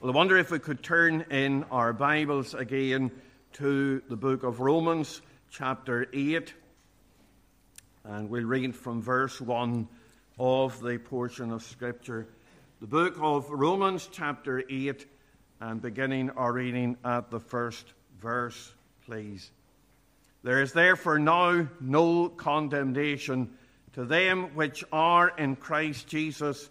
Well, I wonder if we could turn in our Bibles again to the book of Romans, chapter 8, and we'll read from verse 1 of the portion of Scripture. The book of Romans, chapter 8, and beginning our reading at the first verse, please. There is therefore now no condemnation to them which are in Christ Jesus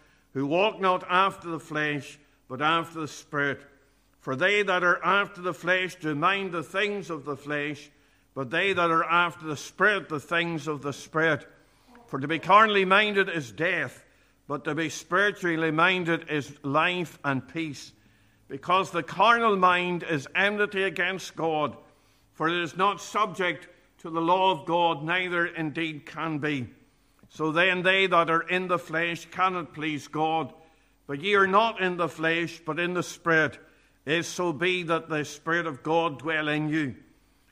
who walk not after the flesh, but after the Spirit. For they that are after the flesh do mind the things of the flesh, but they that are after the Spirit the things of the Spirit. For to be carnally minded is death, but to be spiritually minded is life and peace. Because the carnal mind is enmity against God, for it is not subject to the law of God, neither indeed can be. So then they that are in the flesh cannot please God. But ye are not in the flesh, but in the Spirit, if so be that the Spirit of God dwell in you.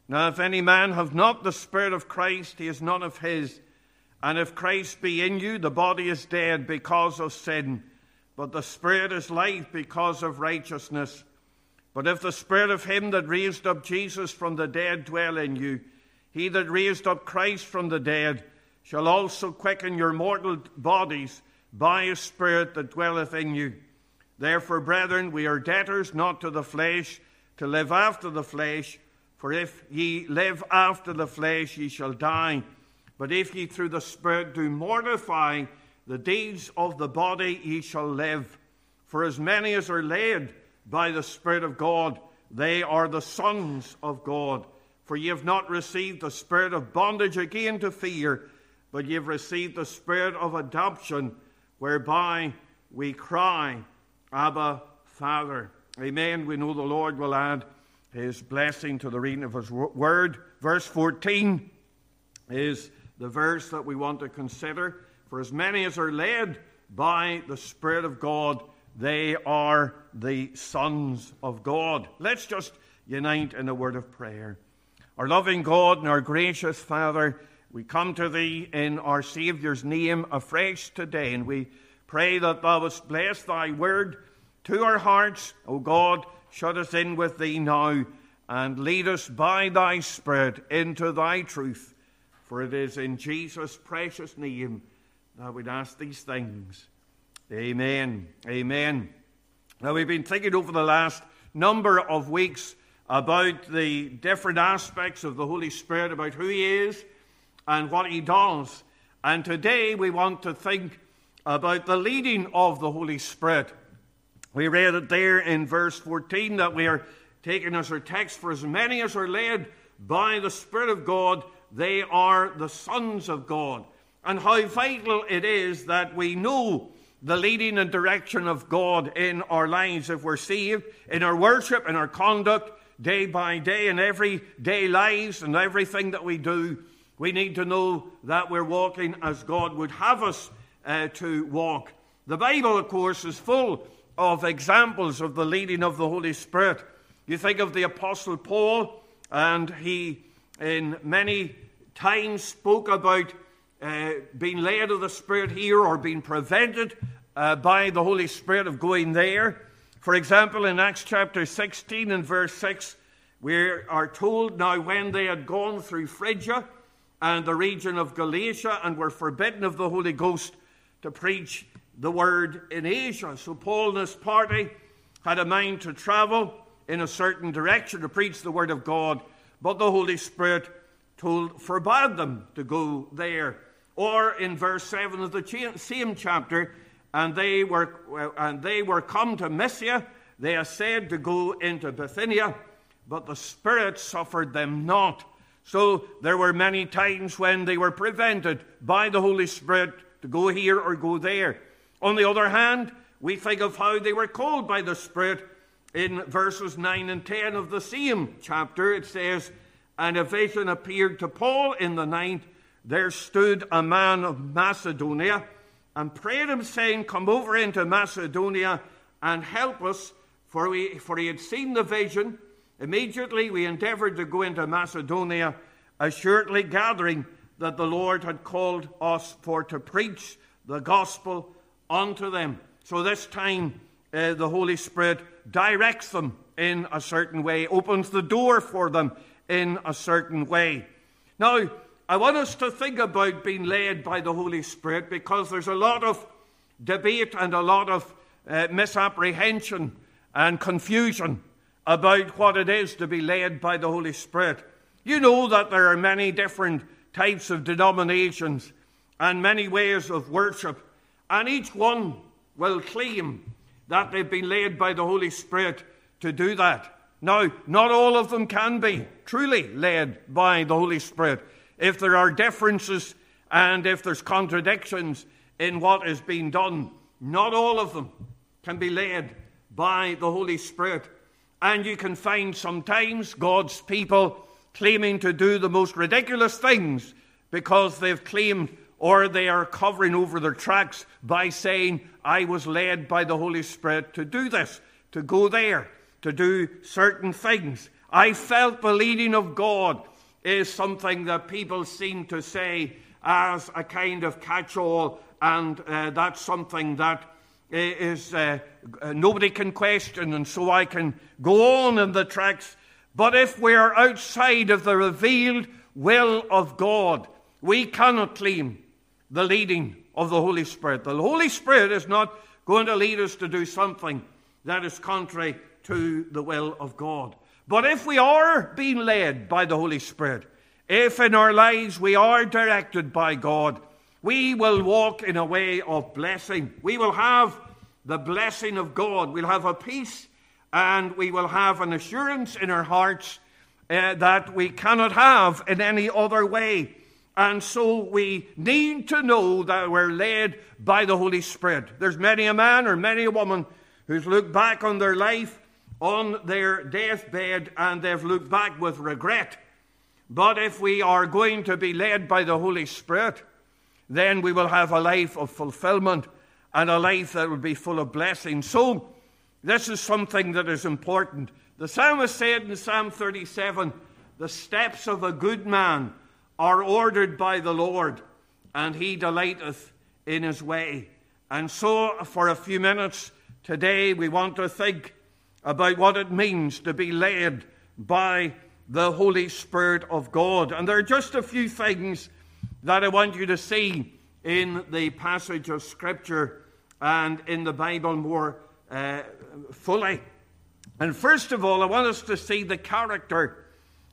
Now, if any man have not the Spirit of Christ, he is none of his. And if Christ be in you, the body is dead because of sin, but the Spirit is life because of righteousness. But if the Spirit of him that raised up Jesus from the dead dwell in you, he that raised up Christ from the dead, shall also quicken your mortal bodies by his Spirit that dwelleth in you. Therefore, brethren, we are debtors not to the flesh, to live after the flesh. For if ye live after the flesh, ye shall die. But if ye through the Spirit do mortify the deeds of the body, ye shall live. For as many as are led by the Spirit of God, they are the sons of God. For ye have not received the spirit of bondage again to fear but you've received the spirit of adoption, whereby we cry, Abba, Father. Amen. We know the Lord will add his blessing to the reading of his word. Verse 14 is the verse that we want to consider. For as many as are led by the Spirit of God, they are the sons of God. Let's just unite in a word of prayer. Our loving God and our gracious Father, we come to thee in our Saviour's name afresh today, and we pray that thou wouldst bless thy word to our hearts. O God, shut us in with thee now, and lead us by thy Spirit into thy truth. For it is in Jesus' precious name that we'd ask these things. Amen. Amen. Now, we've been thinking over the last number of weeks about the different aspects of the Holy Spirit, about who He is and what he does. And today we want to think about the leading of the Holy Spirit. We read it there in verse 14 that we are taking as our text for as many as are led by the Spirit of God, they are the sons of God. And how vital it is that we know the leading and direction of God in our lives if we're saved, in our worship, in our conduct, day by day, in everyday lives and everything that we do. We need to know that we're walking as God would have us uh, to walk. The Bible, of course, is full of examples of the leading of the Holy Spirit. You think of the Apostle Paul, and he, in many times, spoke about uh, being led of the Spirit here or being prevented uh, by the Holy Spirit of going there. For example, in Acts chapter 16 and verse 6, we are told now when they had gone through Phrygia, and the region of Galatia and were forbidden of the Holy Ghost to preach the word in Asia. So Paul and his party had a mind to travel in a certain direction to preach the word of God, but the Holy Spirit told forbade them to go there. Or in verse 7 of the same chapter, and they were and they were come to Mysia, they are said to go into Bithynia, but the Spirit suffered them not. So there were many times when they were prevented by the Holy Spirit to go here or go there. On the other hand, we think of how they were called by the Spirit in verses 9 and 10 of the same chapter, it says, And a vision appeared to Paul in the night. There stood a man of Macedonia and prayed him, saying, Come over into Macedonia and help us, for, we, for he had seen the vision. Immediately we endeavored to go into Macedonia, assuredly gathering that the Lord had called us for to preach the gospel unto them. So this time, uh, the Holy Spirit directs them in a certain way, opens the door for them in a certain way. Now, I want us to think about being led by the Holy Spirit because there's a lot of debate and a lot of uh, misapprehension and confusion about what it is to be led by the Holy Spirit. You know that there are many different types of denominations and many ways of worship, and each one will claim that they've been led by the Holy Spirit to do that. Now, not all of them can be truly led by the Holy Spirit. If there are differences and if there's contradictions in what is being done, not all of them can be led by the Holy Spirit. And you can find sometimes God's people claiming to do the most ridiculous things because they've claimed or they are covering over their tracks by saying, I was led by the Holy Spirit to do this, to go there, to do certain things. I felt the leading of God is something that people seem to say as a kind of catch all, and uh, that's something that is uh, nobody can question, and so I can go on in the tracks. But if we are outside of the revealed will of God, we cannot claim the leading of the Holy Spirit. The Holy Spirit is not going to lead us to do something that is contrary to the will of God. But if we are being led by the Holy Spirit, if in our lives we are directed by God, we will walk in a way of blessing. We will have the blessing of God. We'll have a peace and we will have an assurance in our hearts uh, that we cannot have in any other way. And so we need to know that we're led by the Holy Spirit. There's many a man or many a woman who's looked back on their life, on their deathbed, and they've looked back with regret. But if we are going to be led by the Holy Spirit, then we will have a life of fulfillment and a life that will be full of blessing. So, this is something that is important. The psalmist said in Psalm 37 The steps of a good man are ordered by the Lord, and he delighteth in his way. And so, for a few minutes today, we want to think about what it means to be led by the Holy Spirit of God. And there are just a few things that I want you to see in the passage of Scripture and in the Bible more uh, fully. And first of all, I want us to see the character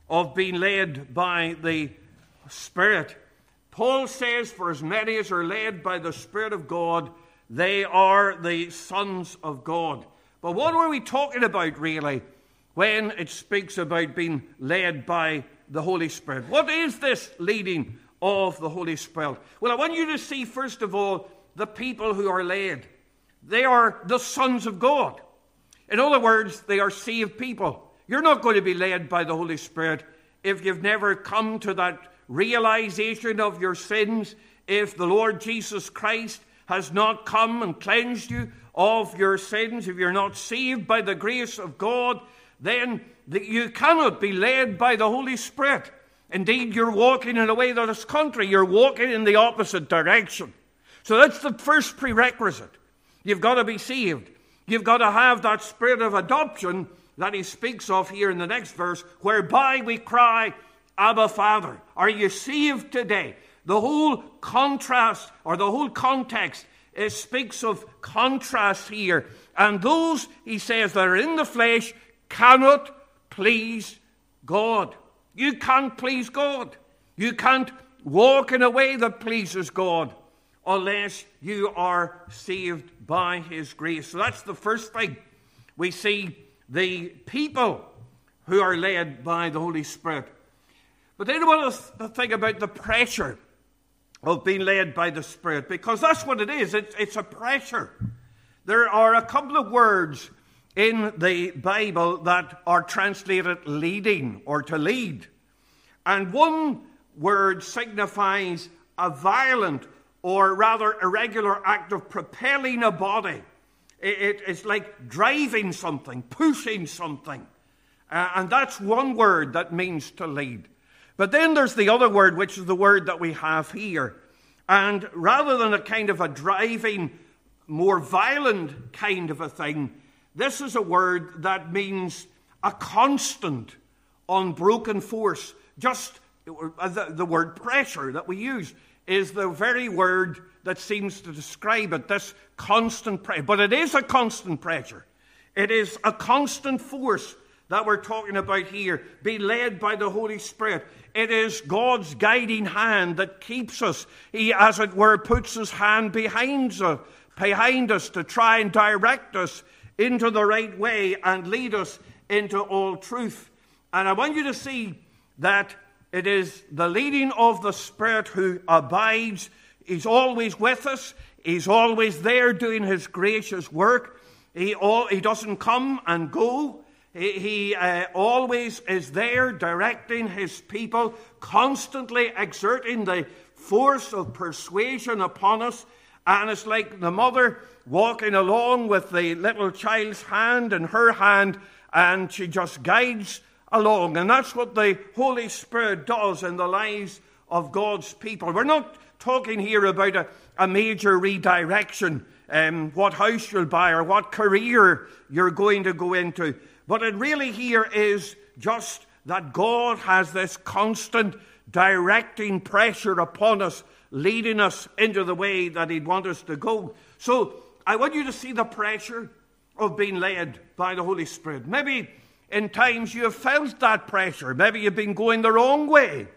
of being led by the Spirit. Paul says, For as many as are led by the Spirit of God, they are the sons of God. But what are we talking about, really, when it speaks about being led by the Holy Spirit? What is this leading of the Holy Spirit? Well, I want you to see, first of all, the people who are led. They are the sons of God. In other words, they are saved people. You're not going to be led by the Holy Spirit if you've never come to that realization of your sins, if the Lord Jesus Christ has not come and cleansed you of your sins, if you're not saved by the grace of God, then you cannot be led by the Holy Spirit. Indeed, you're walking in a way that is contrary. You're walking in the opposite direction. So that's the first prerequisite. You've got to be saved. You've got to have that spirit of adoption that he speaks of here in the next verse, whereby we cry, Abba, Father. Are you saved today? The whole contrast or the whole context it speaks of contrast here. And those, he says, that are in the flesh cannot please God. You can't please God. You can't walk in a way that pleases God unless you are saved by His grace. So that's the first thing. We see the people who are led by the Holy Spirit. But then I want to think about the pressure of being led by the Spirit, because that's what it is. It's, it's a pressure. There are a couple of words in the Bible that are translated leading or to lead. And one word signifies a violent or rather irregular act of propelling a body. It, it's like driving something, pushing something. Uh, and that's one word that means to lead. But then there's the other word, which is the word that we have here. And rather than a kind of a driving, more violent kind of a thing, this is a word that means a constant, unbroken force. Just uh, the, the word pressure that we use is the very word that seems to describe it this constant pressure. But it is a constant pressure, it is a constant force that we're talking about here, be led by the Holy Spirit. It is God's guiding hand that keeps us. He, as it were, puts his hand behind us, behind us to try and direct us into the right way and lead us into all truth. And I want you to see that it is the leading of the Spirit who abides. He's always with us. He's always there doing his gracious work. He, all, he doesn't come and go. He, uh, always is there directing his people, constantly exerting the force of persuasion upon us. And it's like the mother walking along with the little child's hand in her hand, and she just guides along. And that's what the Holy Spirit does in the lives of God's people. We're not talking here about a, a major redirection, um, what house you'll buy or what career you're going to go into. But it really here is just that God has this constant directing pressure upon us, leading us into the way that He'd want us to go. So I want you to see the pressure of being led by the Holy Spirit. Maybe in times you have felt that pressure. Maybe you've been going the wrong way,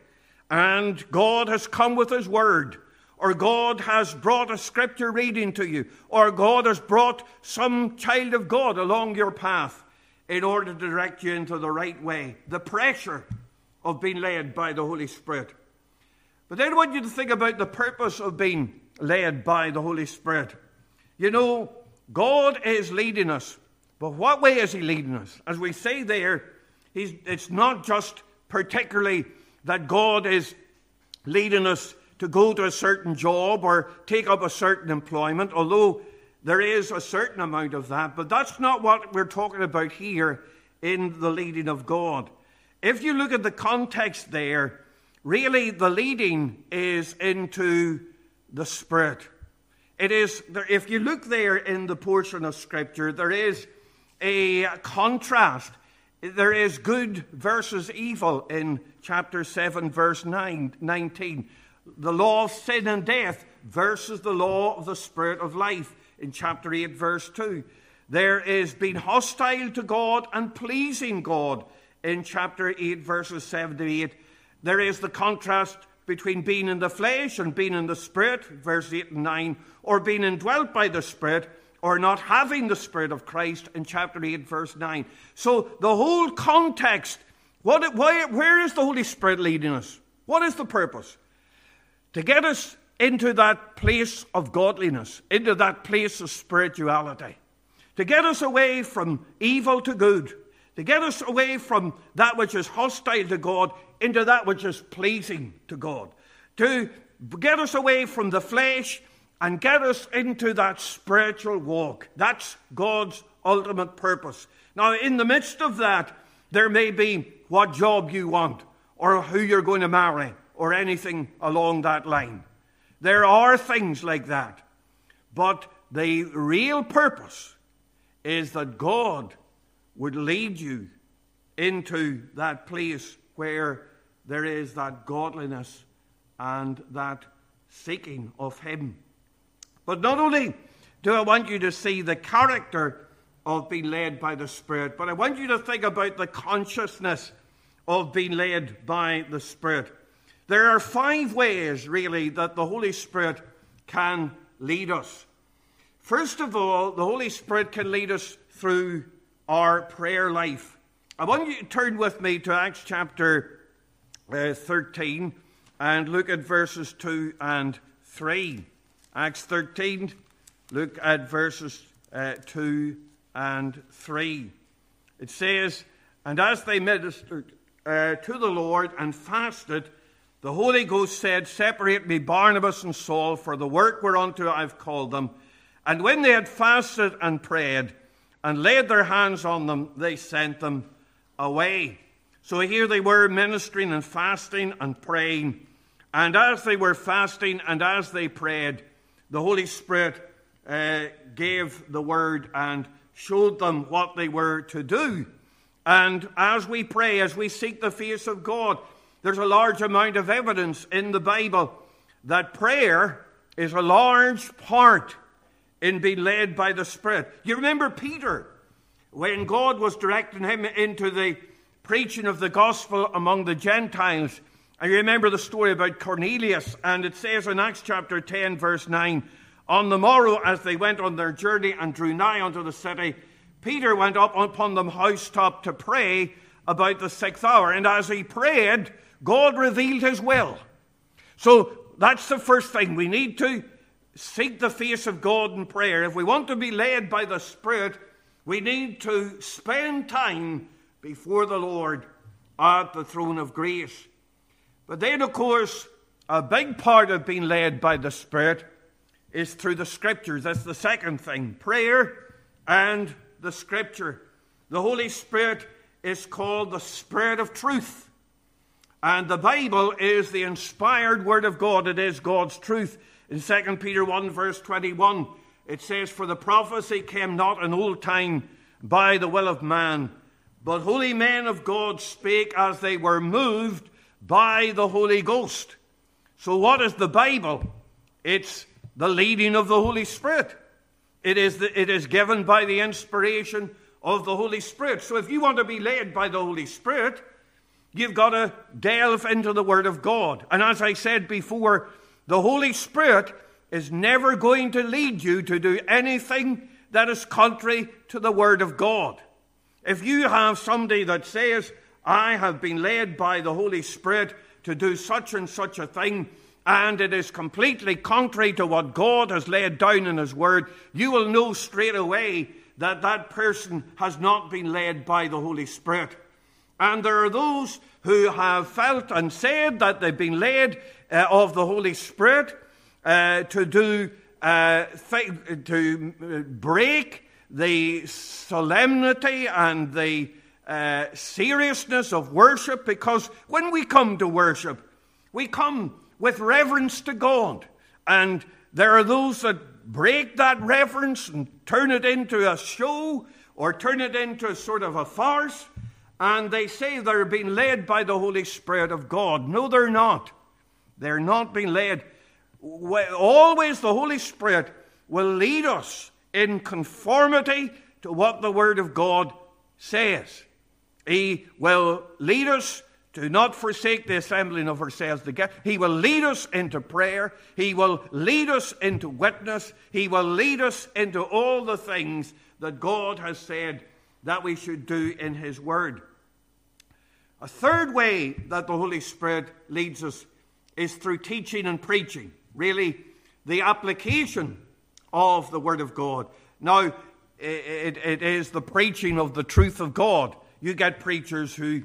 and God has come with His Word, or God has brought a scripture reading to you, or God has brought some child of God along your path in order to direct you into the right way. The pressure of being led by the Holy Spirit. But then I want you to think about the purpose of being led by the Holy Spirit. You know, God is leading us. But what way is He leading us? As we say there, it's not just particularly that God is leading us to go to a certain job or take up a certain employment, although there is a certain amount of that, but that's not what we're talking about here in the leading of God. If you look at the context there, really the leading is into the Spirit. It is, if you look there in the portion of Scripture, there is a contrast. There is good versus evil in chapter 7, verse 9, 19. The law of sin and death versus the law of the Spirit of life in chapter 8, verse 2. There is being hostile to God and pleasing God in chapter 8, verses 7 to 8. There is the contrast between being in the flesh and being in the Spirit, verse 8 and 9, or being indwelt by the Spirit, or not having the Spirit of Christ in chapter 8, verse 9. So the whole context, what, why, where is the Holy Spirit leading us? What is the purpose? To get us into that place of godliness, into that place of spirituality, to get us away from evil to good, to get us away from that which is hostile to God into that which is pleasing to God, to get us away from the flesh and get us into that spiritual walk. That's God's ultimate purpose. Now, in the midst of that, there may be what job you want, or who you're going to marry, or anything along that line. There are things like that. But the real purpose is that God would lead you into that place where there is that godliness and that seeking of Him. But not only do I want you to see the character of being led by the Spirit, but I want you to think about the consciousness of being led by the Spirit. There are five ways, really, that the Holy Spirit can lead us. First of all, the Holy Spirit can lead us through our prayer life. I want you to turn with me to Acts chapter uh, 13 and look at verses 2 and 3. Acts 13, look at verses uh, 2 and 3. It says, And as they ministered uh, to the Lord and fasted, the Holy Ghost said, Separate me Barnabas and Saul for the work whereunto I've called them. And when they had fasted and prayed and laid their hands on them, they sent them away. So here they were ministering and fasting and praying. And as they were fasting and as they prayed, the Holy Spirit uh, gave the word and showed them what they were to do. And as we pray, as we seek the face of God, there's a large amount of evidence in the Bible that prayer is a large part in being led by the Spirit. You remember Peter, when God was directing him into the preaching of the gospel among the Gentiles. You remember the story about Cornelius, and it says in Acts chapter 10, verse 9 On the morrow, as they went on their journey and drew nigh unto the city, Peter went up upon the housetop to pray about the sixth hour. And as he prayed, God revealed his will. So that's the first thing. We need to seek the face of God in prayer. If we want to be led by the Spirit, we need to spend time before the Lord at the throne of grace. But then, of course, a big part of being led by the Spirit is through the Scriptures. That's the second thing prayer and the Scripture. The Holy Spirit is called the Spirit of truth. And the Bible is the inspired Word of God. It is God's truth. In 2 Peter 1, verse 21, it says, For the prophecy came not in old time by the will of man, but holy men of God spake as they were moved by the Holy Ghost. So, what is the Bible? It's the leading of the Holy Spirit. It is, the, it is given by the inspiration of the Holy Spirit. So, if you want to be led by the Holy Spirit, you've got to delve into the Word of God. And as I said before, the Holy Spirit is never going to lead you to do anything that is contrary to the Word of God. If you have somebody that says, I have been led by the Holy Spirit to do such and such a thing, and it is completely contrary to what God has laid down in His Word, you will know straight away that that person has not been led by the Holy Spirit. And there are those who have felt and said that they've been led uh, of the Holy Spirit uh, to do uh, th- to uh, break the solemnity and the uh, seriousness of worship because when we come to worship, we come with reverence to God. And there are those that break that reverence and turn it into a show or turn it into a sort of a farce. And they say they're being led by the Holy Spirit of God. No, they're not. They're not being led. Always the Holy Spirit will lead us in conformity to what the Word of God says. He will lead us to not forsake the assembling of ourselves together. He will lead us into prayer. He will lead us into witness. He will lead us into all the things that God has said that we should do in His Word. A third way that the Holy Spirit leads us is through teaching and preaching. Really, the application of the Word of God. Now, it, it is the preaching of the truth of God. You get preachers who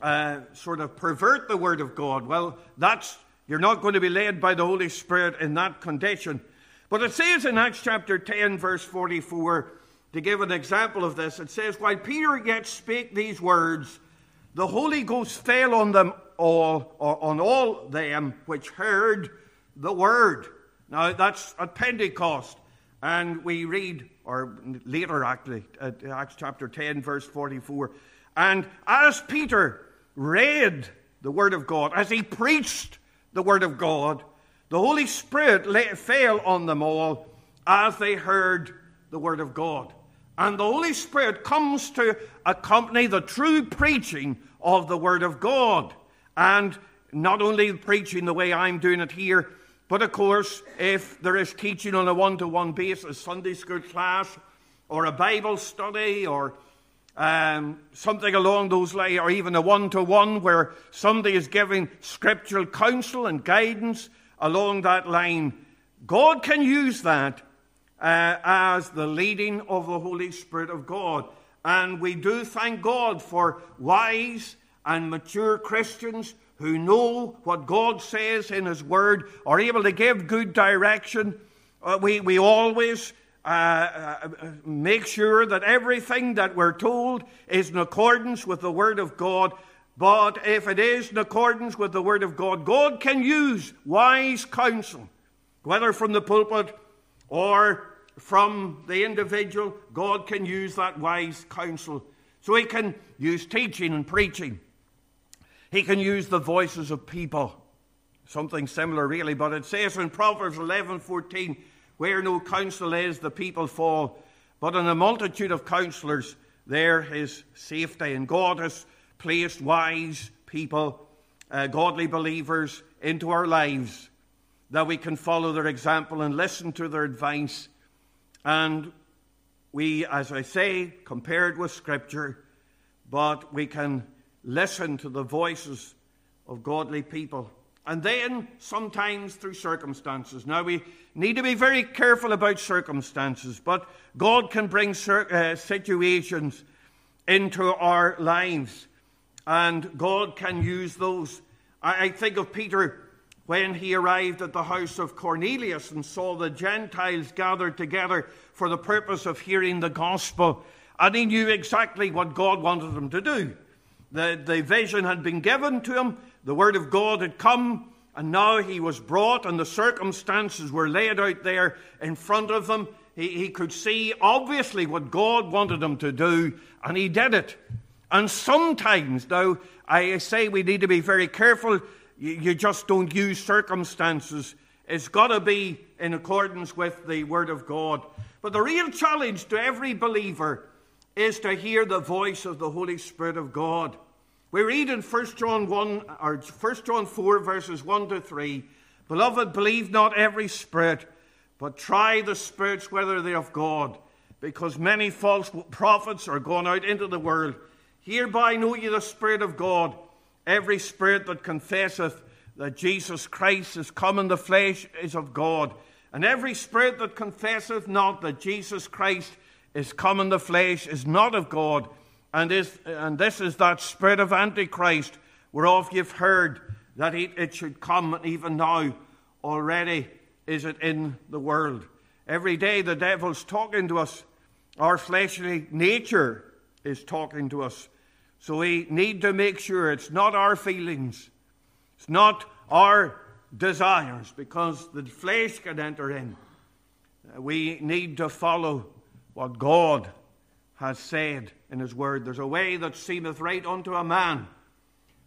uh, sort of pervert the Word of God. Well, that's you're not going to be led by the Holy Spirit in that condition. But it says in Acts chapter 10, verse 44, to give an example of this, it says, While Peter yet spake these words, the Holy Ghost fell on them all, or on all them which heard the word. Now that's at Pentecost. And we read, or later actually, at Acts chapter 10, verse 44. And as Peter read the Word of God, as he preached the Word of God, the Holy Spirit lay, fell on them all as they heard the Word of God. And the Holy Spirit comes to accompany the true preaching of the Word of God. And not only preaching the way I'm doing it here, but of course, if there is teaching on a one to one basis, Sunday school class, or a Bible study, or um, something along those lines, or even a one to one where somebody is giving scriptural counsel and guidance along that line, God can use that uh, as the leading of the Holy Spirit of God. And we do thank God for wise and mature Christians who know what God says in His Word, are able to give good direction. Uh, we, we always uh, uh, make sure that everything that we're told is in accordance with the Word of God. But if it is in accordance with the Word of God, God can use wise counsel, whether from the pulpit or from the individual. God can use that wise counsel. So He can use teaching and preaching. He can use the voices of people. Something similar, really, but it says in Proverbs 11 14, where no counsel is, the people fall. But in a multitude of counselors, there is safety. And God has placed wise people, uh, godly believers, into our lives that we can follow their example and listen to their advice. And we, as I say, compared with Scripture, but we can listen to the voices of godly people. And then sometimes through circumstances. Now, we need to be very careful about circumstances, but God can bring uh, situations into our lives, and God can use those. I, think of Peter when he arrived at the house of Cornelius and saw the Gentiles gathered together for the purpose of hearing the gospel, and he knew exactly what God wanted them to do. The, the vision had been given to him, the word of God had come, and now he was brought, and the circumstances were laid out there in front of him. He, he could see obviously what God wanted him to do, and he did it. And sometimes, though, I say we need to be very careful. You, you just don't use circumstances. It's got to be in accordance with the Word of God. But the real challenge to every believer is to hear the voice of the Holy Spirit of God. We read in 1 John 1 or 1 John 4 verses 1 to 3, Beloved, believe not every spirit, but try the spirits whether they are of God, because many false prophets are gone out into the world. Hereby know ye the Spirit of God. Every spirit that confesseth that Jesus Christ is come in the flesh is of God. And every spirit that confesseth not that Jesus Christ is come in the flesh, is not of God, and, is, and this is that spirit of Antichrist, whereof you've heard that it, it should come, and even now already is it in the world. Every day the devil's talking to us. Our fleshly nature is talking to us. So we need to make sure it's not our feelings, it's not our desires, because the flesh can enter in. We need to follow what God has said in His Word. There's a way that seemeth right unto a man,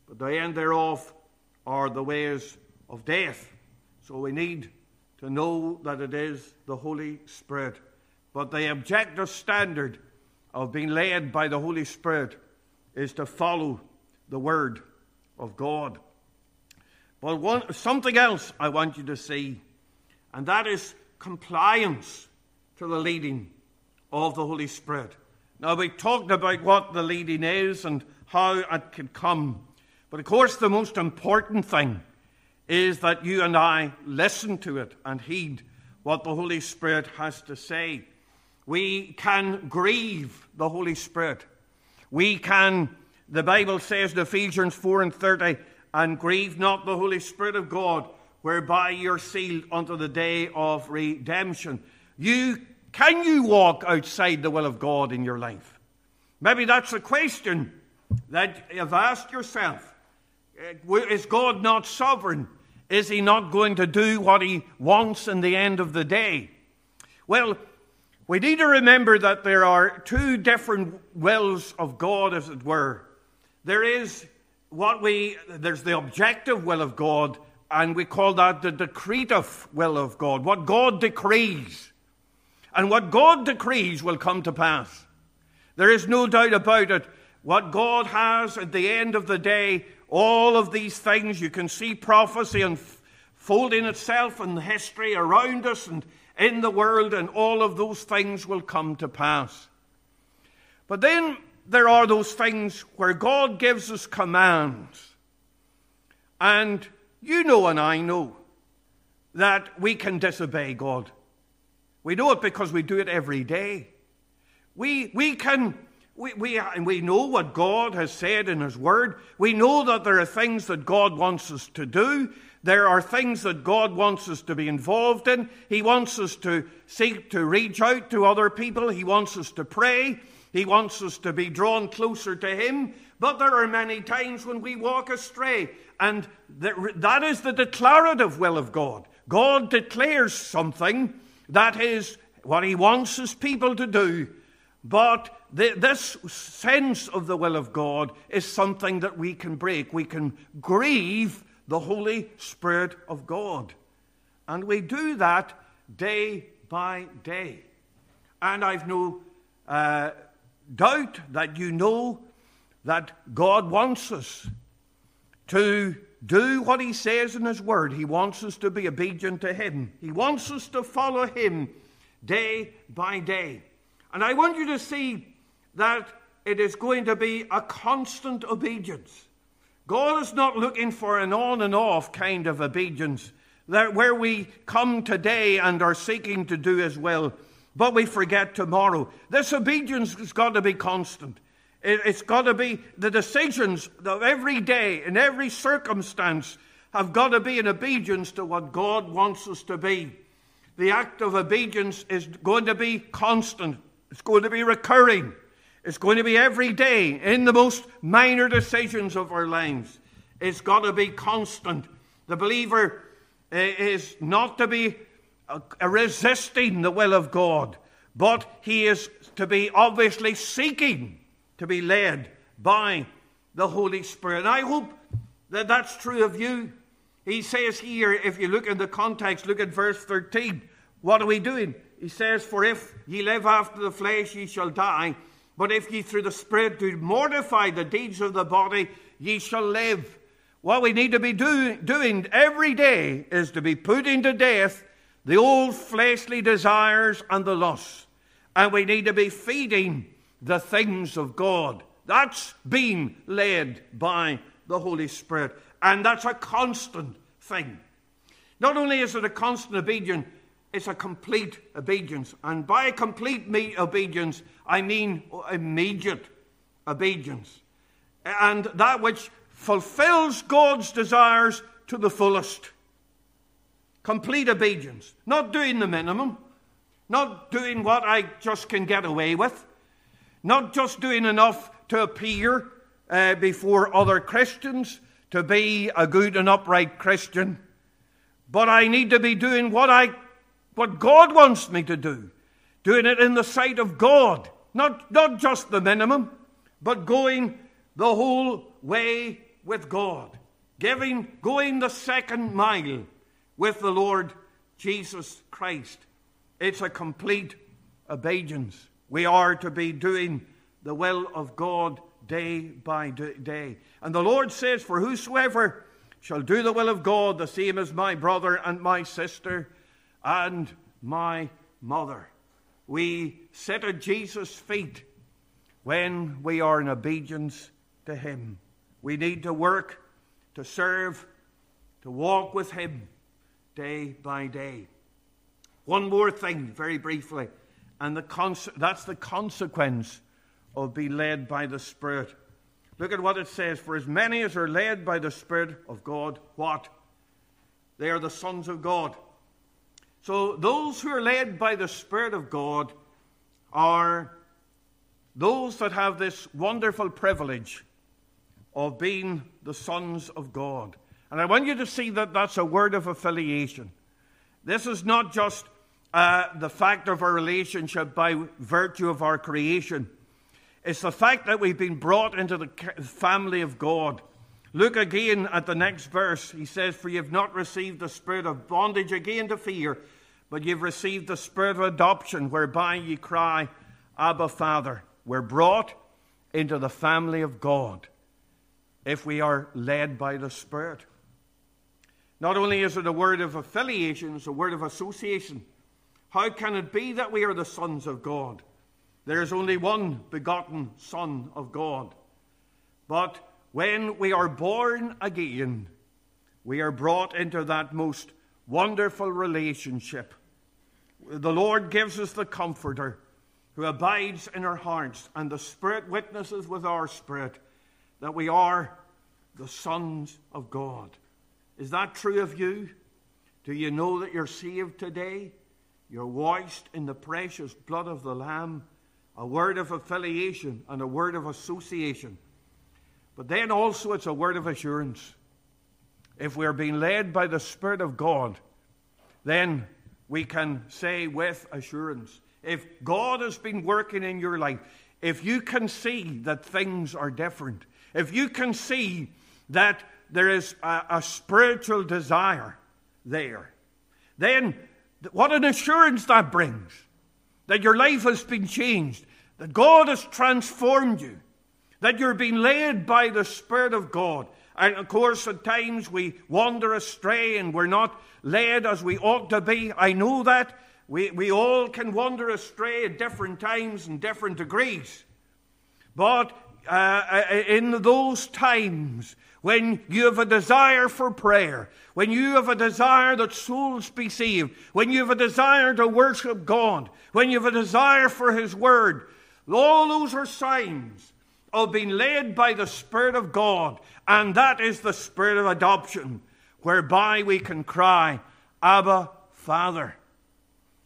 but the end thereof are the ways of death. So we need to know that it is the Holy Spirit. But the objective standard of being led by the Holy Spirit is to follow the Word of God. But one, something else I want you to see, and that is compliance to the leading of the Holy Spirit. Now, we talked about what the leading is and how it can come. But of course, the most important thing is that you and I listen to it and heed what the Holy Spirit has to say. We can grieve the Holy Spirit. We can, the Bible says in Ephesians 4 and 30, and grieve not the Holy Spirit of God, whereby you're sealed unto the day of redemption. You can you walk outside the will of God in your life? Maybe that's a question that you've asked yourself. Uh, is God not sovereign? Is he not going to do what he wants in the end of the day? Well, we need to remember that there are two different wills of God, as it were. There is what we, there's the objective will of God, and we call that the decretive will of God, what God decrees. And what God decrees will come to pass. There is no doubt about it. What God has at the end of the day, all of these things, you can see prophecy unfolding itself in history around us and in the world, and all of those things will come to pass. But then there are those things where God gives us commands. And you know, and I know, that we can disobey God. We know it because we do it every day. We, we can, we, we, and we know what God has said in His Word. We know that there are things that God wants us to do. There are things that God wants us to be involved in. He wants us to seek to reach out to other people. He wants us to pray. He wants us to be drawn closer to Him. But there are many times when we walk astray. And that is the declarative will of God. God declares something that is what He wants His people to do. But this sense of the will of God is something that we can break. We can grieve the Holy Spirit of God. And we do that day by day. And I've no uh, doubt that you know that God wants us to do what He says in His Word. He wants us to be obedient to Him, He wants us to follow Him day by day. And I want you to see that it is going to be a constant obedience. God is not looking for an on and off kind of obedience, that where we come today and are seeking to do His will, but we forget tomorrow. This obedience has got to be constant. It's got to be the decisions of every day, in every circumstance, have got to be in obedience to what God wants us to be. The act of obedience is going to be constant, it's going to be recurring. It's going to be every day in the most minor decisions of our lives. It's got to be constant. The believer eh, is not to be uh, resisting the will of God, but he is to be obviously seeking to be led by the Holy Spirit. And I hope that that's true of you. He says here, if you look in the context, look at verse 13. What are we doing? He says, For if ye live after the flesh, ye shall die. But if ye through the Spirit do mortify the deeds of the body, ye shall live. What we need to be do, doing every day is to be putting to death the old fleshly desires and the lusts. And we need to be feeding the things of God. That's being led by the Holy Spirit. And that's a constant thing. Not only is it a constant obedience, it's a complete obedience. And by complete obedience, I mean immediate obedience. And that which fulfills God's desires to the fullest. Complete obedience. Not doing the minimum. Not doing what I just can get away with. Not just doing enough to appear uh, before other Christians, to be a good and upright Christian. But I need to be doing what I what God wants me to do, doing it in the sight of God, not, not just the minimum, but going the whole way with God, giving, going the second mile with the Lord Jesus Christ. It's a complete obedience. We are to be doing the will of God day by day. And the Lord says, For whosoever shall do the will of God, the same as my brother and my sister, and my mother. We sit at Jesus' feet when we are in obedience to Him. We need to work, to serve, to walk with Him day by day. One more thing, very briefly, and the cons- that's the consequence of being led by the Spirit. Look at what it says For as many as are led by the Spirit of God, what? They are the sons of God. So, those who are led by the Spirit of God are those that have this wonderful privilege of being the sons of God. And I want you to see that that's a word of affiliation. This is not just uh, the fact of our relationship by virtue of our creation, it's the fact that we've been brought into the family of God. Look again at the next verse. He says, For you have not received the spirit of bondage again to fear but you've received the spirit of adoption, whereby ye cry, Abba, Father. We're brought into the family of God if we are led by the Spirit. Not only is it a word of affiliation, it's a word of association. How can it be that we are the sons of God? There is only one begotten Son of God. But when we are born again, we are brought into that most wonderful relationship the Lord gives us the Comforter who abides in our hearts, and the Spirit witnesses with our spirit that we are the sons of God. Is that true of you? Do you know that you're saved today? You're washed in the precious blood of the Lamb, a word of affiliation and a word of association. But then also it's a word of assurance. If we're being led by the Spirit of God, then we can say with assurance if God has been working in your life, if you can see that things are different, if you can see that there is a, a spiritual desire there, then what an assurance that brings that your life has been changed, that God has transformed you, that you're being led by the Spirit of God. And of course, at times we wander astray and we're not led as we ought to be. I know that. We, we all can wander astray at different times and different degrees. But uh, uh, in those times when you have a desire for prayer, when you have a desire that souls be saved, when you have a desire to worship God, when you have a desire for His Word, all those are signs of being led by the Spirit of God, and that is the Spirit of adoption, whereby we can cry, Abba, Father.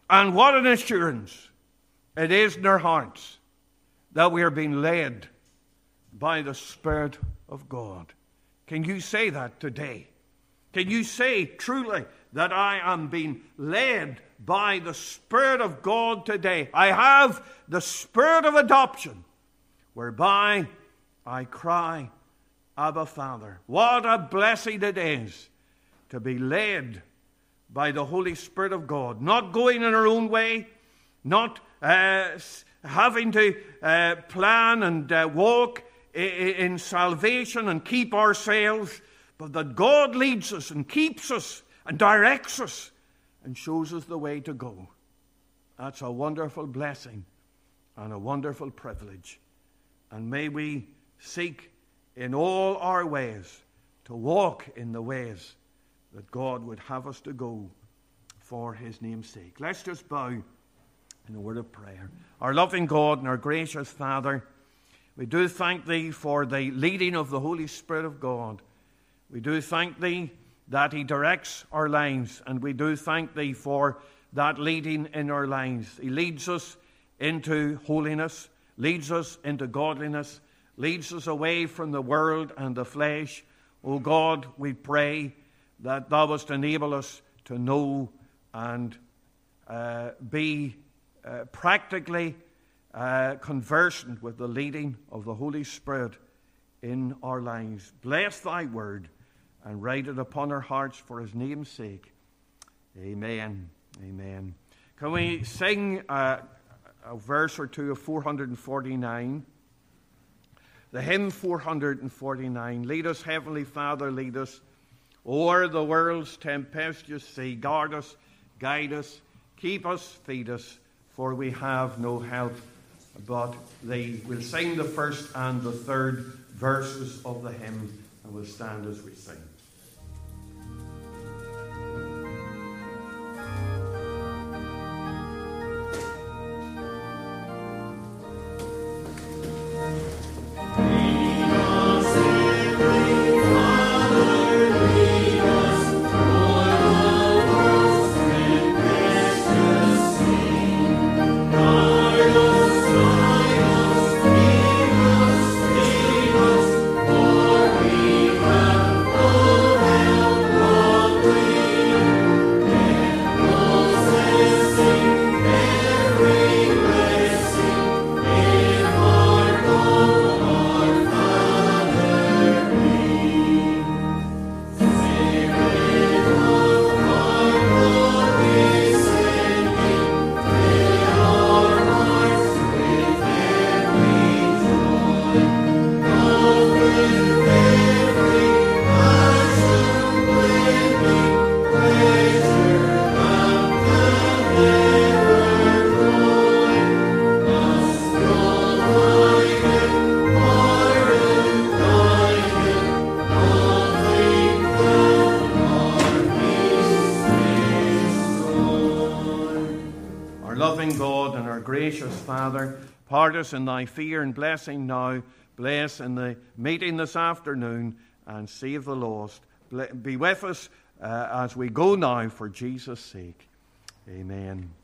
And what an assurance it is in our hearts that we are being led by the Spirit of God. Can you say that today? Can you say truly that I am being led by the Spirit of God today? I have the Spirit of adoption whereby I cry, Abba, Father. What a blessing it is to be led by the Holy Spirit of God, not going in our own way, not uh, having to uh, plan and uh, walk in, salvation and keep ourselves, but that God leads us and keeps us and directs us and shows us the way to go. That's a wonderful blessing and a wonderful privilege. And may we seek in all our ways to walk in the ways that God would have us to go for his name's sake. Let's just bow in a word of prayer. Our loving God and our gracious Father, we do thank thee for the leading of the Holy Spirit of God. We do thank thee that he directs our lives, and we do thank thee for that leading in our lives. He leads us into holiness, leads us into godliness, leads us away from the world and the flesh. O God, we pray that thou wouldst enable us to know and uh, be uh, practically uh, conversant with the leading of the Holy Spirit in our lives. Bless thy word and write it upon our hearts for his name's sake. Amen. Amen. Can we sing a, a verse or two of 449? The hymn 449 Lead us, Heavenly Father, lead us o'er the world's tempestuous sea. Guard us, guide us, keep us, feed us, for we have no help but thee. We'll sing the first and the third verses of the hymn, and we'll stand as we sing. Us in thy fear and blessing now. Bless in the meeting this afternoon and save the lost. Be with us uh, as we go now for Jesus' sake. Amen. Amen.